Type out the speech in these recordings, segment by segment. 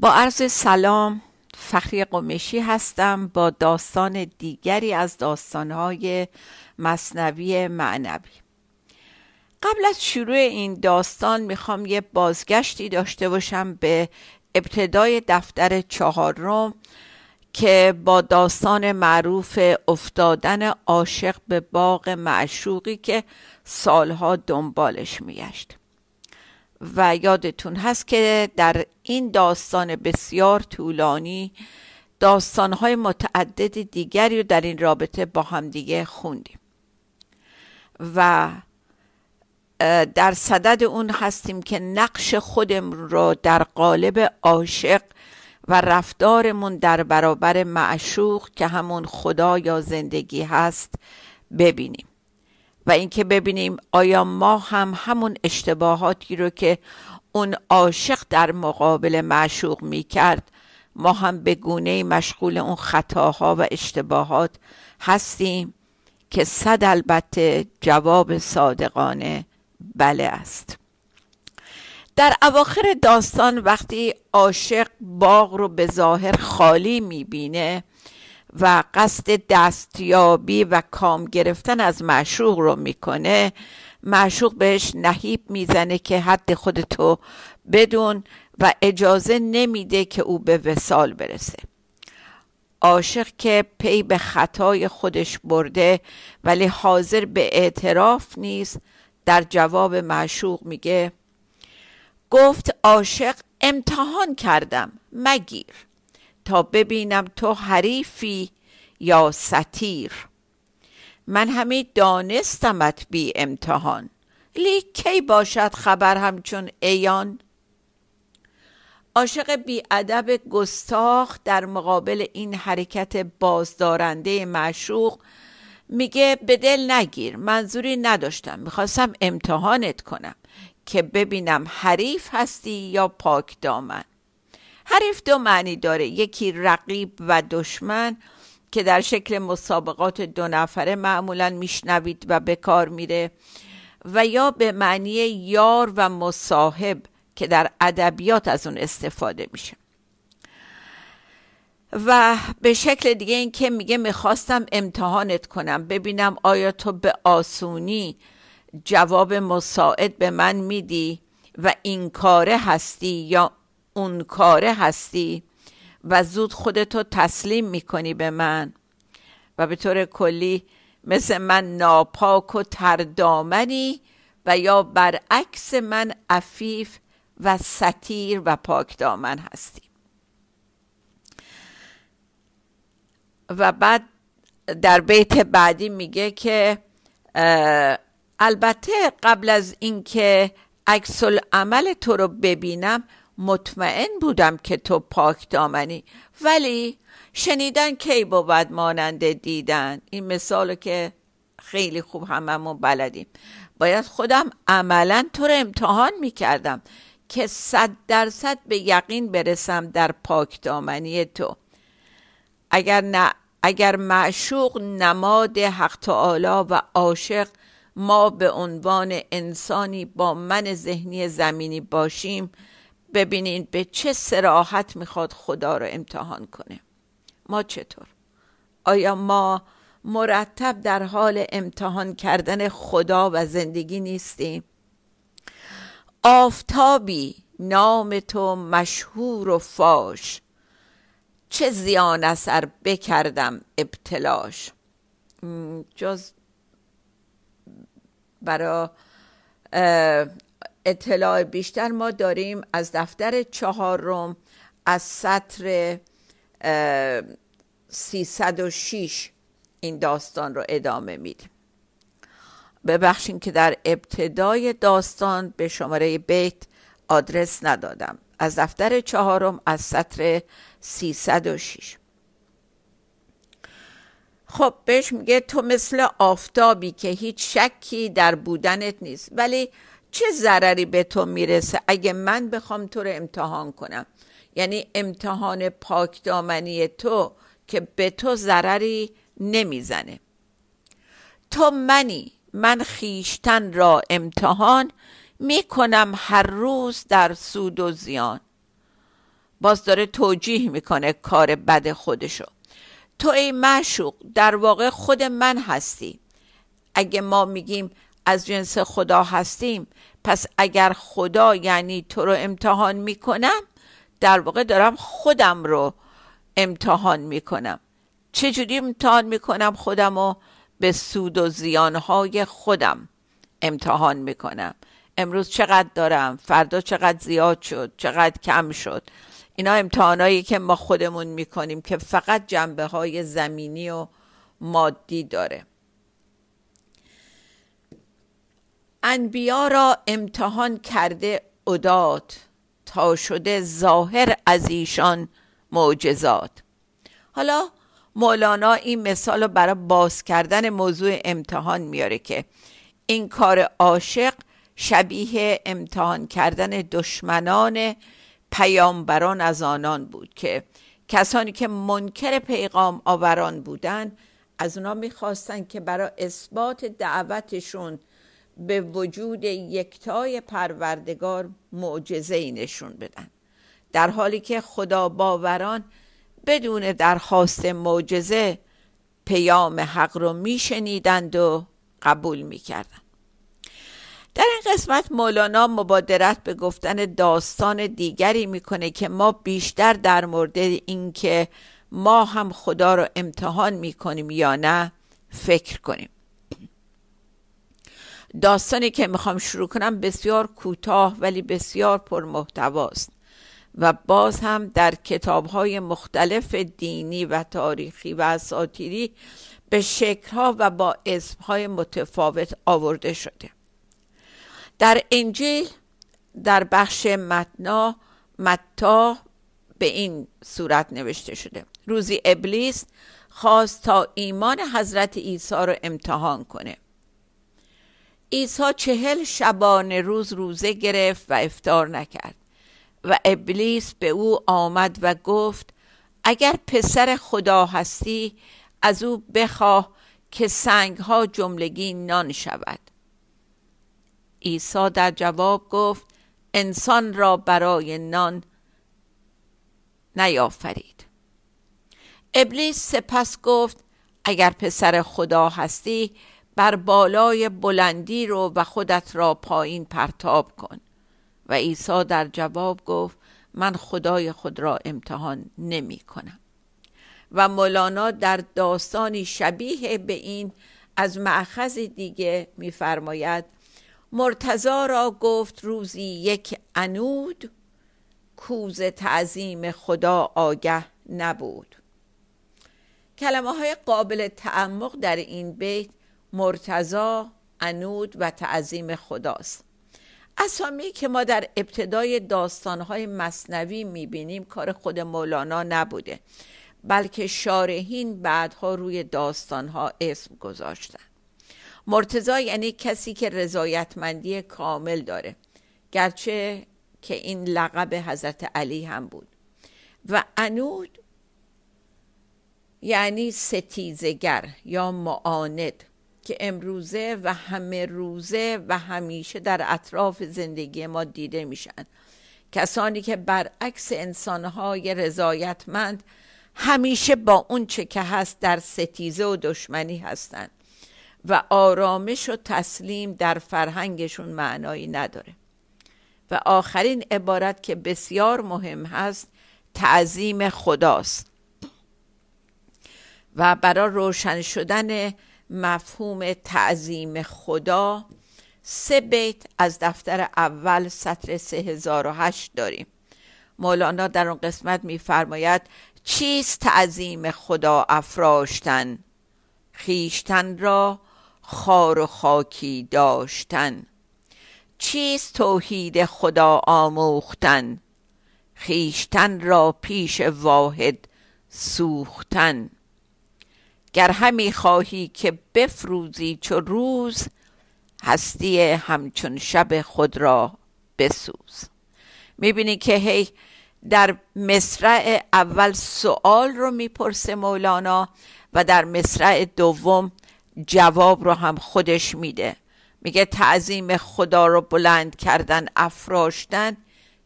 با عرض سلام فخری قمشی هستم با داستان دیگری از داستانهای مصنوی معنوی. قبل از شروع این داستان می‌خوام یه بازگشتی داشته باشم به ابتدای دفتر چهارم که با داستان معروف افتادن عاشق به باغ معشوقی که سالها دنبالش میگشت. و یادتون هست که در این داستان بسیار طولانی داستانهای متعدد دیگری رو در این رابطه با هم دیگه خوندیم. و در صدد اون هستیم که نقش خودمون رو در قالب عاشق و رفتارمون در برابر معشوق که همون خدا یا زندگی هست ببینیم. و اینکه ببینیم آیا ما هم همون اشتباهاتی رو که اون عاشق در مقابل معشوق می کرد ما هم به گونه مشغول اون خطاها و اشتباهات هستیم که صد البته جواب صادقانه بله است. در اواخر داستان وقتی عاشق باغ رو به ظاهر خالی می‌بینه و قصد دستیابی و کام گرفتن از معشوق رو می‌کنه. معشوق بهش نهیب می‌زنه که حد خودتو بدون و اجازه نمیده که او به وسال برسه. عاشق که پی به خطای خودش برده ولی حاضر به اعتراف نیست در جواب معشوق میگه گفت عاشق امتحان کردم مگیر. تا ببینم تو حریفی یا ستیر من همی دانستمت بی امتحان. لیک کی باشد خبر همچون ایان عاشق بی ادب گستاخ در مقابل این حرکت بازدارنده معشوق میگه به دل نگیر منظوری نداشتم می‌خواستم امتحانت کنم که ببینم حریف هستی یا پاک دامن. حریف دو معنی داره. یکی رقیب و دشمن که در شکل مسابقات دو نفره معمولا میشنوید و به کار میره و یا به معنی یار و مصاحب که در ادبیات از اون استفاده میشه. و به شکل دیگه این که میگه می‌خواستم امتحانت کنم. ببینم آیا تو به آسونی جواب مساعد به من میدی و این کاره هستی یا اون کاره هستی و زود خودتو تسلیم می‌کنی به من. و به طور کلی مثل من ناپاک و تردامنی و یا برعکس من عفیف و ستیر و پاک دامن هستی. و بعد در بیت بعدی میگه که البته قبل از اینکه عکس عمل تو رو ببینم مطمئن بودم که تو پاک دامنی. ولی شنیدن کی بود ماننده دیدن. این مثالو که خیلی خوب هممون بلدیم. باید خودم عملا تو رو امتحان می‌کردم که صد درصد به یقین برسم در پاک دامنی تو. اگر نه اگر معشوق نماد حق تعالی و عاشق ما به عنوان انسانی با من ذهنی زمینی باشیم ببینین به چه سراحت می‌خواد خدا رو امتحان کنه. ما چطور؟ آیا ما مرتب در حال امتحان کردن خدا و زندگی نیستیم؟ آفتابی نام تو مشهور و فاش. چه زیان اثر بکردم ابتلاش؟ جز برای اطلاع بیشتر ما داریم از دفتر چهارم از سطر 306 این داستان رو ادامه میدیم. ببخشین که در ابتدای داستان به شماره بیت آدرس ندادم. از دفتر چهارم از سطر 306 خب بهش میگه تو مثل آفتابی که هیچ شکی در بودنت نیست. ولی چه ضرری به تو می‌رسه اگه من بخوام تو رو امتحان کنم؟ یعنی امتحان پاکدامنی تو که به تو ضرری نمی‌زنه. تو منی من خیشتن را امتحان می‌کنم هر روز در سود و زیان. باز داره توجیه می‌کنه کار بد خودشو. تو ای معشوق در واقع خود من هستی. اگه ما میگیم از جنس خدا هستیم. پس اگر خدا یعنی تو رو امتحان می‌کنم در واقع دارم خودم رو امتحان می‌کنم. چجوری امتحان می‌کنم خودم رو؟ به سود و زیانهای خودم امتحان می‌کنم. امروز چقدر دارم؟ فردا چقدر زیاد شد؟ چقدر کم شد؟ اینا امتحانایی که ما خودمون می‌کنیم که فقط جنبه های زمینی و مادی داره. انبیا را امتحان کرده اداد تا شده ظاهر از ایشان معجزات. حالا مولانا این مثال رو برای باز کردن موضوع امتحان میاره که این کار عاشق شبیه امتحان کردن دشمنان پیامبران از آنان بود که کسانی که منکر پیغام آوران بودند از اونا می‌خواستن که برای اثبات دعوتشون به وجود یکتای پروردگار معجزه نشون بدن. در حالی که خدا باوران بدون درخواست معجزه پیام حق رو میشنیدند و قبول می‌کردند. در این قسمت مولانا مبادرت به گفتن داستان دیگری می‌کنه که ما بیشتر در مورد اینکه ما هم خدا رو امتحان می‌کنیم یا نه فکر کنیم. داستانی که می‌خوام شروع کنم بسیار کوتاه ولی بسیار پرمحتواست. و باز هم در کتابهای مختلف دینی و تاریخی و اساطیری به شکلها و با اسمهای متفاوت آورده شده. در انجیل در بخش متنا متا به این صورت نوشته شده. روزی ابلیس خواست تا ایمان حضرت عیسی رو امتحان کنه. عیسی چهل شبانه روز روزه گرفت و افتار نکرد و ابلیس به او آمد و گفت اگر پسر خدا هستی از او بخواه که سنگ ها جملگی نان شود. عیسی در جواب گفت انسان را برای نان نیافرید. ابلیس سپس گفت اگر پسر خدا هستی بر بالای بلندی رو و خودت را پایین پرتاب کن. و عیسی در جواب گفت من خدای خود را امتحان نمی کنم. و مولانا در داستانی شبیه به این از معخذ دیگه میفرماید مرتزا را گفت روزی یک انود کوز تعظیم خدا آگه نبود. کلمه های قابل تعمق در این بیت مرتزا انود و تعظیم خداست. اسامی که ما در ابتدای داستانهای مصنوی می‌بینیم کار خود مولانا نبوده بلکه شارحین بعدها روی داستانها اسم گذاشتن. مرتزا یعنی کسی که رضایتمندی کامل داره گرچه که این لقب حضرت علی هم بود. و انود یعنی ستیزگر یا معاند. که امروزه و همه روزه و همیشه در اطراف زندگی ما دیده میشن. کسانی که برعکس انسانهای رضایتمند همیشه با اون چه که هست در ستیزه و دشمنی هستند و آرامش و تسلیم در فرهنگشون معنایی نداره. و آخرین عبارت که بسیار مهم هست تعظیم خداست. و برای روشن شدن مفهوم تعظیم خدا. سه بیت از دفتر اول سطر 3008 داریم. مولانا در اون قسمت میفرماید چیست تعظیم خدا افراشتن؟ خیشتن را خار و خاکی داشتن. چیست توحید خدا آموختن؟ خیشتن را پیش واحد سوختن. گر همی خواهی که بفروزی چو روز هستی همچون شب خود را بسوز. می‌بینی که هی در مصرع اول سوال رو می‌پرسه مولانا و در مصرع دوم جواب رو هم خودش میده. میگه تعظیم خدا رو بلند کردن افراشتن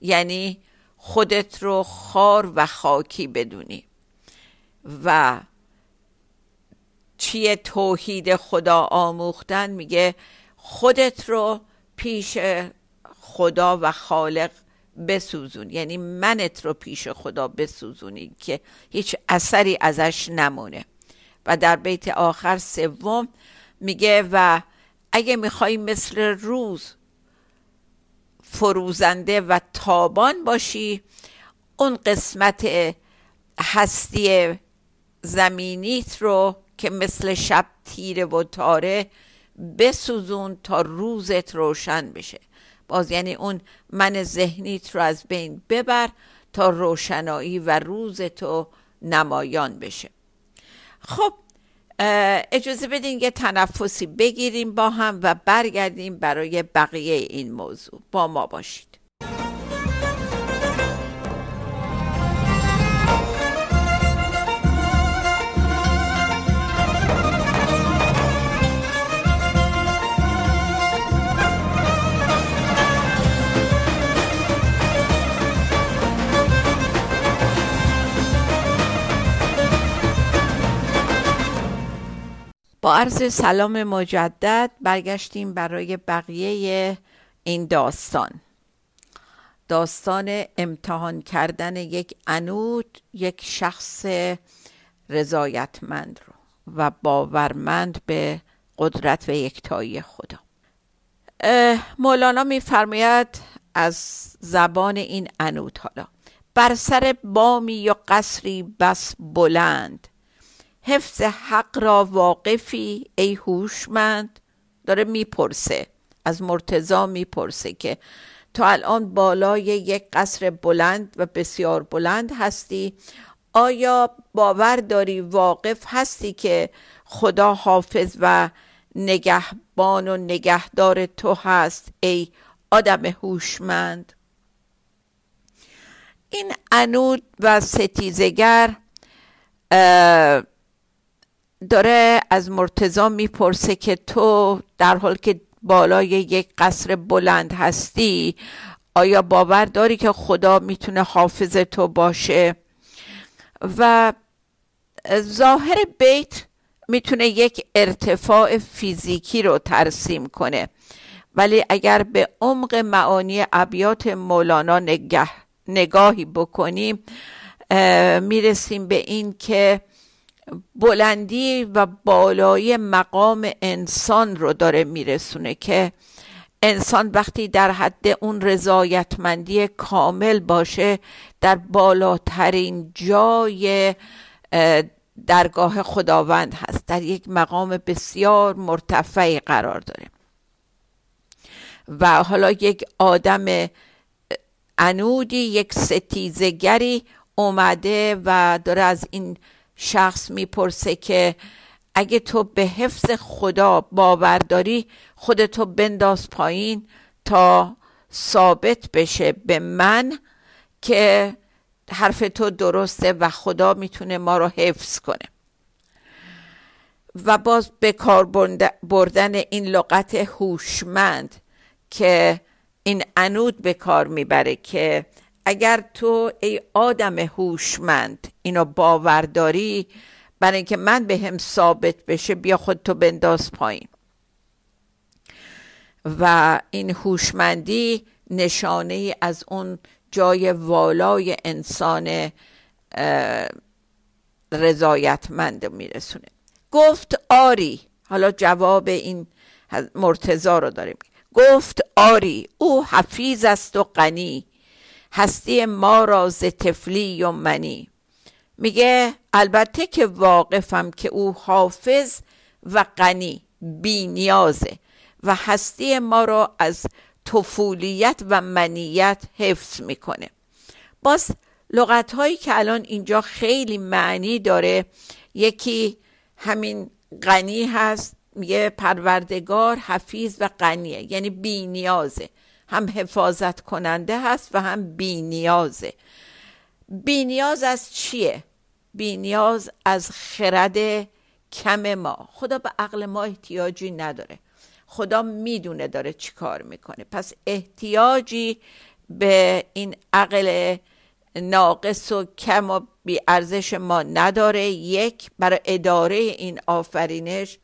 یعنی خودت رو خار و خاکی بدونی. و چیه توحید خدا آموختن میگه خودت رو پیش خدا و خالق بسوزون. یعنی منت رو پیش خدا بسوزونی که هیچ اثری ازش نمونه. و در بیت آخر سوم میگه و اگه می‌خوای مثل روز فروزنده و تابان باشی اون قسمت هستی زمینیت رو که مثل شب تیره و تاره بسوزون تا روزت روشن بشه. باز یعنی اون من ذهنیت رو از بین ببر تا روشنایی و روزتو نمایان بشه. خب اجازه بدین یه تنفسی بگیریم با هم و برگردیم برای بقیه این موضوع. با ما باشید. با عرض سلام مجدد برگشتیم برای بقیه این داستان. داستان امتحان کردن یک انود یک شخص رضایتمند رو و باورمند به قدرت و یکتایی خدا. مولانا میفرماید از زبان این انود حالا بر سر بامی یا قصری بس بلند. حفظ حق را واقفی ای هوشمند. داره می‌پرسه از مرتزا می‌پرسه که تو الان بالای یک قصر بلند و بسیار بلند هستی. آیا باور داری واقف هستی که خدا حافظ و نگهبان و نگهدار تو هست ای آدم هوشمند؟ این انود و ستیزگر داره از مرتزا می‌پرسه که تو در حال که بالای یک قصر بلند هستی آیا باور داری که خدا می‌تونه حافظ تو باشه؟ و ظاهر بیت می‌تونه یک ارتفاع فیزیکی رو ترسیم کنه. ولی اگر به عمق معانی ابیات مولانا نگه نگاهی بکنیم می‌رسیم به این که بلندی و بالای مقام انسان رو داره میرسونه که انسان وقتی در حد اون رضایتمندی کامل باشه در بالاترین جای درگاه خداوند هست. در یک مقام بسیار مرتفعی قرار داره. و حالا یک آدم انودی یک ستیزگری اومده و داره از این شخص می‌پرسه که اگه تو به حفظ خدا باور داری خودتو بنداز پایین تا ثابت بشه به من که حرف تو درسته و خدا می‌تونه ما رو حفظ کنه. و باز به کار بردن این لغت هوشمند که این انود به کار می‌بره که اگر تو ای آدم هوشمند اینو باور داری برای اینکه من به هم ثابت بشه بیا خود تو بنداز پایین. و این هوشمندی نشانه از اون جای والای انسان رضایتمند میرسونه. گفت آری. حالا جواب این مرتزا رو داریم. گفت آری. او حفیظ است و غنی. هستی ما را ز تفلی و منی. میگه البته که واقفم که او حافظ و غنی بی نیازه و هستی ما را از طفولیت و منیت حفظ می‌کنه. باز لغت هایی که الان اینجا خیلی معنی داره یکی همین غنی هست میگه پروردگار حفیظ و غنیه یعنی بی نیازه. هم حفاظت کننده هست و هم بی نیازه بی نیاز از چیه؟ بی نیاز از خرد کم ما. خدا به عقل ما احتیاجی نداره. خدا می‌دونه داره چی کار می‌کنه. پس احتیاجی به این عقل ناقص و کم و بی ارزش ما نداره. یک برای اداره این آفرینش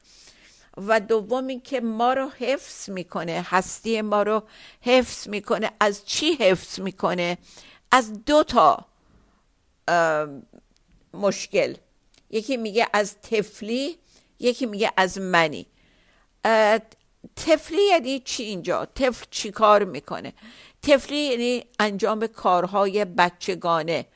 و دوم که ما رو حفظ می‌کنه. هستی ما رو حفظ می‌کنه. از چی حفظ می‌کنه؟ از دو تا مشکل. یکی میگه از تفلی یکی میگه از منی. تفلی یعنی چی اینجا؟ تفل چی کار می‌کنه؟ تفلی یعنی انجام کارهای بچگانه.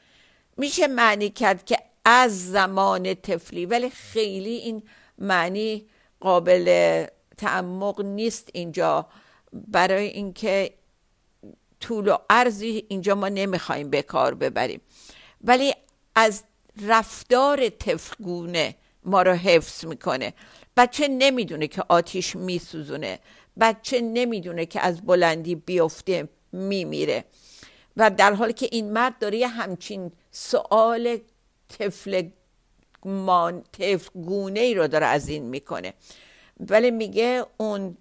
میشه معنی کرد که از زمان تفلی ولی خیلی این معنی قابل تعمق نیست اینجا. برای اینکه طول و عرضی اینجا ما نمی‌خوایم به کار ببریم. ولی از رفتار تفگونه ما رو حفظ می‌کنه. بچه نمی‌دونه که آتیش میسوزونه. بچه نمی‌دونه که از بلندی بیفته میمیره. و در حالی که این مرد داره یه همچین سوال طفل گونه ای رو داره از این می‌کنه. ولی میگه اون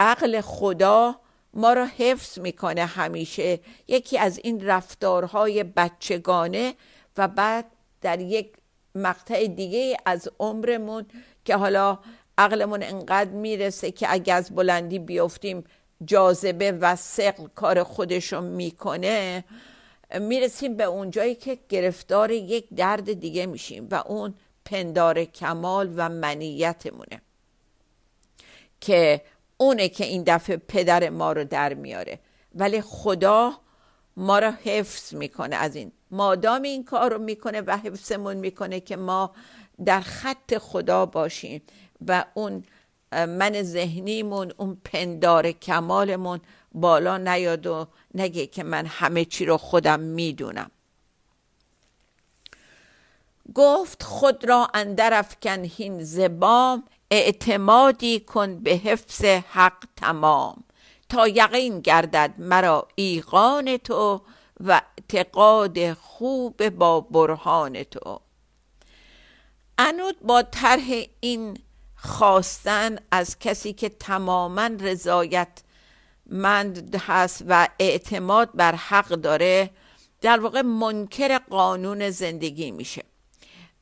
عقل خدا ما را حفظ می‌کنه همیشه. یکی از این رفتارهای بچگانه و بعد در یک مقطع دیگه از عمرمون که حالا عقلمون انقدر می‌رسه که اگه از بلندی بیفتیم جاذبه و سقل کار خودشو می‌کنه می‌رسیم به اونجایی که گرفتار یک درد دیگه میشیم و اون پندار کمال و منیتمونه که اونه که این دفعه پدر ما رو در میاره. ولی خدا ما رو حفظ می‌کنه از این. مادام این کار رو می‌کنه و حفظمون می‌کنه که ما در خط خدا باشیم و اون من ذهنیمون اون پندار کمالمون بالا نیاد و نگه که من همه چی رو خودم می‌دونم. گفت خود را اندر افکن هین زبام اعتمادی کن به حفظ حق تمام. تا یقین گردد مرا ایقان تو و اعتقاد خوب با برهان تو. انود با طرح این خواستن از کسی که تماما رضایت مند هست و اعتماد بر حق داره در واقع منکر قانون زندگی میشه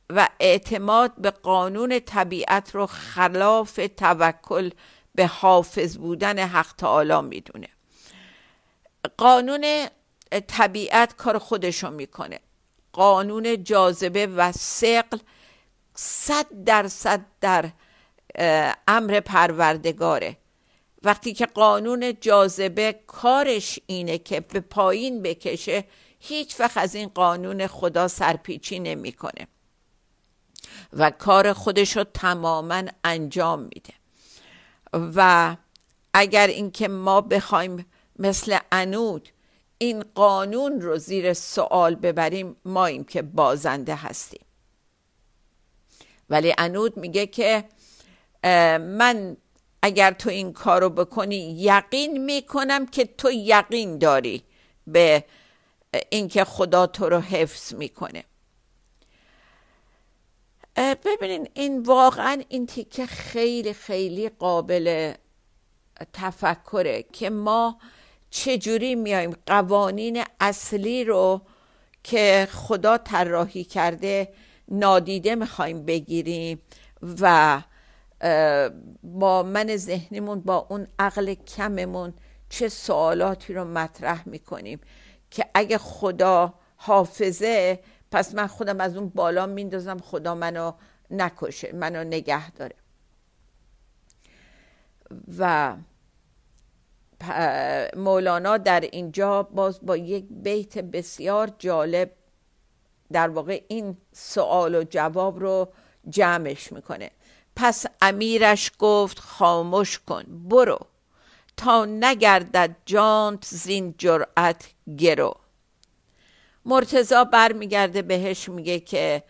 و اعتماد به قانون طبیعت رو خلاف توکل به حافظ بودن حق تعالی می‌دونه. قانون طبیعت کار خودشو می‌کنه. قانون جاذبه و سقل صد درصد در امر پروردگاره. وقتی که قانون جاذبه کارش اینه که به پایین بکشه هیچ وقت از این قانون خدا سرپیچی نمی‌کنه. و کار خودش رو تماما انجام میده. و اگر اینکه ما بخوایم مثل انود این قانون رو زیر سوال ببریم ماییم که بازنده هستیم. ولی انود میگه که من اگر تو این کارو بکنی یقین می‌کنم که تو یقین داری به اینکه خدا تو رو حفظ می‌کنه. ببینین این واقعا این تیکه خیلی خیلی قابل تفکره که ما چجوری میایم قوانین اصلی رو که خدا طراحی کرده نادیده می‌خوایم بگیریم و با من ذهنیمون با اون عقل کممون چه سوالاتی رو مطرح می‌کنیم که اگه خدا حافظه پس من خودم از اون بالا میندازم خدا منو نکشه منو نگه داره. و مولانا در اینجا باز با یک بیت بسیار جالب در واقع این سوال و جواب رو جمعش می‌کنه. پس امیرش گفت خاموش کن برو. تا نگردد جانت زین جرأت گرو. مرتزا برمیگرده بهش میگه که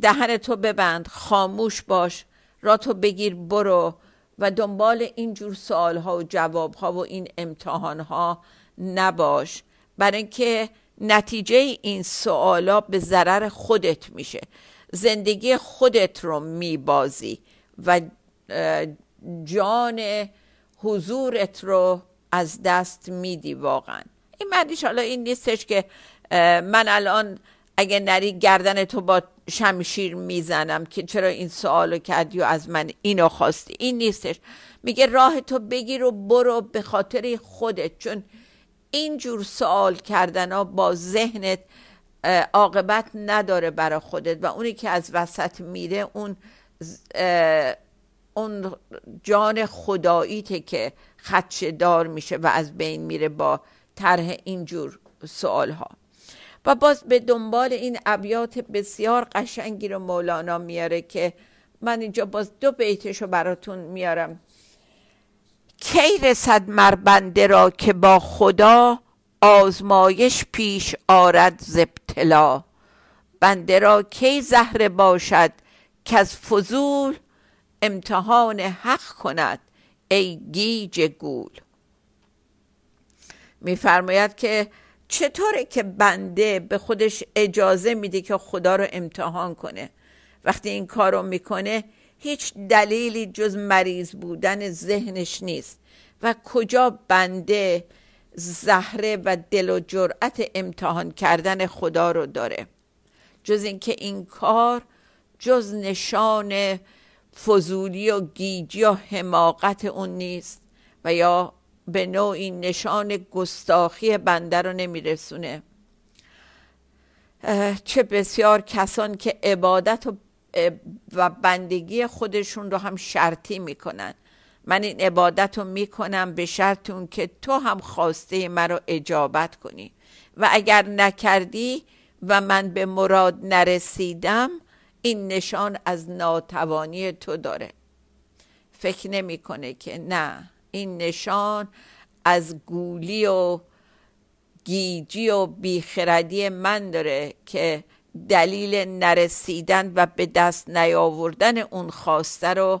دهن تو ببند خاموش باش را تو بگیر برو. و دنبال اینجور سوال ها و جواب ها و این امتحان ها نباش. برای اینکه نتیجه این سوالا به ضرر خودت میشه. زندگی خودت رو میبازی و جان حضورت رو از دست میدی واقعا. این معنیش حالا این نیستش که من الان اگه نری گردن تو با شمشیر می‌زنم که چرا این سوالو کردی و از من اینو خواستی. این نیستش. میگه راه تو بگیر و برو به خاطر خودت چون اینجور سوال کردن ها با ذهنت عاقبت نداره برای خودت و اونی که از وسط میره اون اون جان خداییته که خدشه دار میشه و از بین میره با طرح اینجور سوال ها و باز به دنبال این ابیات بسیار قشنگی رو مولانا میاره که من اینجا باز دو بیتش رو براتون میارم. کی رسد مربنده را که با خدا آزمایش پیش آرد زبتلا بنده را کی زهره باشد که از فضول امتحان حق کند ای گیج گول. میفرماید که چطوره که بنده به خودش اجازه میده که خدا رو امتحان کنه؟ وقتی این کار رو می‌کنه هیچ دلیلی جز مریض بودن ذهنش نیست. و کجا بنده زهره و دل و جرأت امتحان کردن خدا رو داره. جز اینکه این کار جز نشان فضولی و گیجی و حماقت اون نیست و یا به نوعی نشان گستاخی بنده رو نمیرسونه. چه بسیار کسان که عبادت و, بندگی خودشون رو هم شرطی می‌کنن. من این عبادت رو می‌کنم به شرط اون که تو هم خواسته مرا اجابت کنی. و اگر نکردی و من به مراد نرسیدم این نشان از ناتوانی تو داره. فکر نمی‌کنه که نه این نشان از گولی و گیجی و بیخردی من داره که دلیل نرسیدن و به دست نیاوردن اون خواسته رو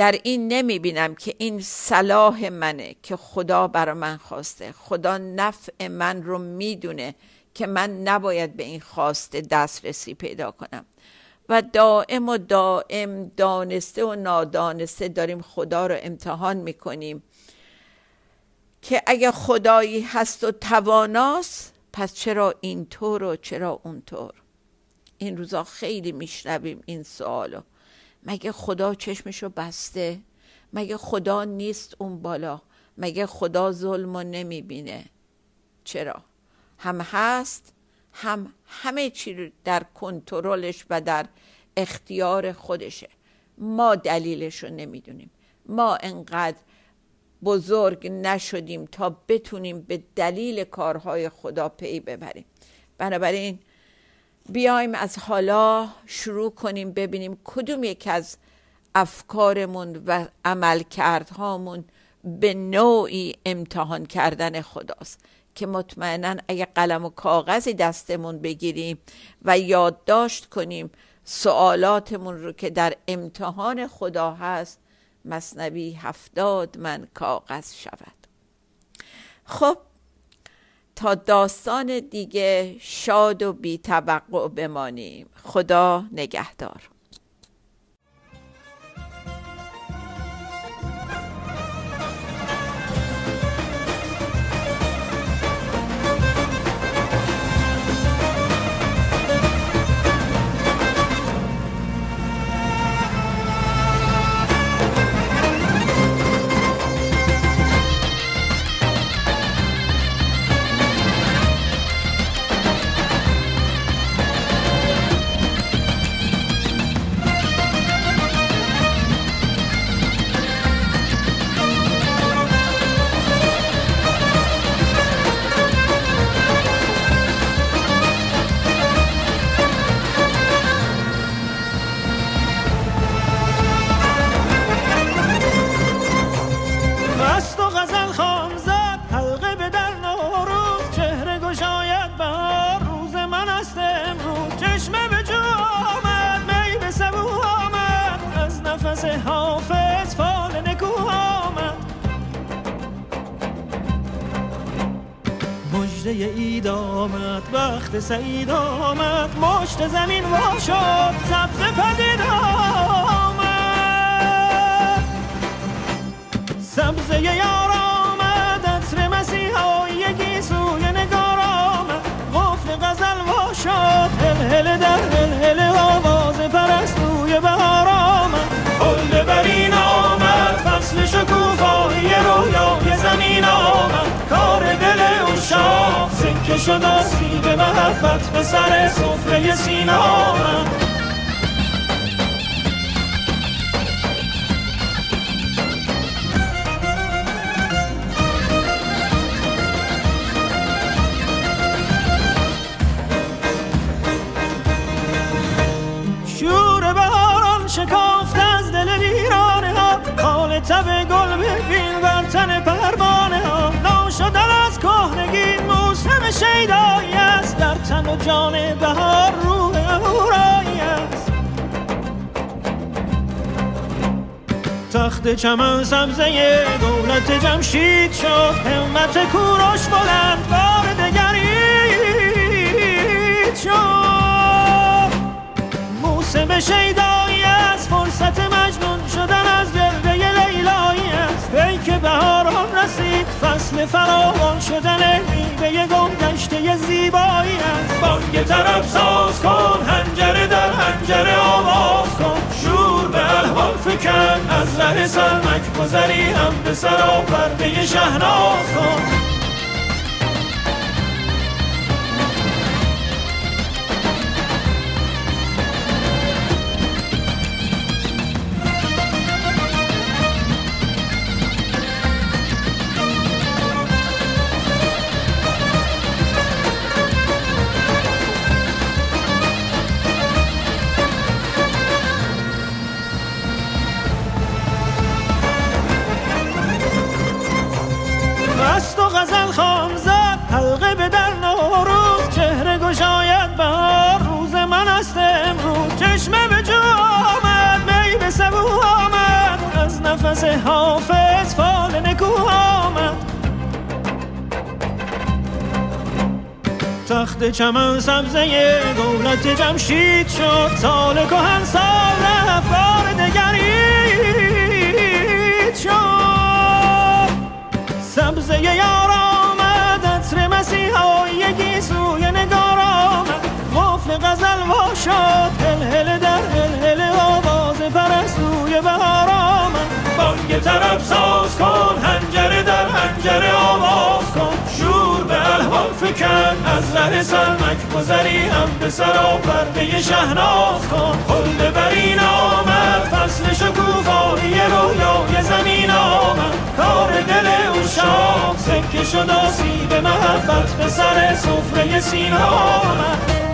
در این نمی بینم که این صلاح منه که خدا برا من خواسته. خدا نفع من رو می‌دونه که من نباید به این خواسته دسترسی پیدا کنم. و دائم و دائم دانسته و نادانسته داریم خدا رو امتحان می‌کنیم که اگه خدایی هست و تواناست پس چرا اینطور و چرا اونطور؟ این روزا خیلی میشنویم این سوالو. مگه خدا چشمشو بسته؟ مگه خدا نیست اون بالا؟ مگه خدا ظلم و نمی‌بینه؟ چرا؟ هم هست هم همه چی در کنترلش و در اختیار خودشه. ما دلیلش رو نمی‌دونیم. ما انقدر بزرگ نشدیم تا بتونیم به دلیل کارهای خدا پی ببریم. بنابراین بیایم از حالا شروع کنیم ببینیم کدوم یک از افکارمون و عملکردهامون به نوعی امتحان کردن خداست که مطمئنا اگه قلم و کاغذی دستمون بگیریم و یادداشت کنیم سوالاتمون رو که در امتحان خدا هست مصنبی هفتاد من کاغذ شود. خب تا داستان دیگه شاد و بی بمانیم. خدا نگهدار. سعید آمد مشت زمین وا شد سبز پدید آمد. سبزه یار آمد عطر مسیحایی یکی سوی نگار آمد. غفل غزل وا شد هل هل در هل هل آواز پرستوی بهار آمد. کل برین آمد شکوفایی رویای زمین آمد. کار دل اشاق سکه شد آسیب محبت به سر سفره سینه آمد. شیدایی است در تن و جان بهار روح اهورایی است. تخت چمن سبزه دولت جمشید شد همت کوروش بلند بار دگرید شد. موسم شیدایی است فرصت ای که بهاران رسید فصل فراوان شدن میوه گم گشته زیبایی است. بانگ طرب ساز کن هنجره در هنجره آواز کن. شور به الحال فکن از ره سرمک گذری هم به سرا پرده شهناز کن. چمن سبزه دولت جمشید شد سال کهن سال رفت بار دگرید شد. سبزه یار آمد عطر مسیحایی یکی سوی نگار آمد. غفل غزل وا شد هل هل در هل هل آواز پرستوی بهار آمد. بانگ طرب ساز کن هنجره در هنجره آواز. فکن از ره سرمک گذری هم به سرا پرده شهناز کن. خلد برین آمد فصل شکوفایی رویای زمین آمد. کار دل اشاق سکه شد آسیب محبت به سر سفره سینه آمد.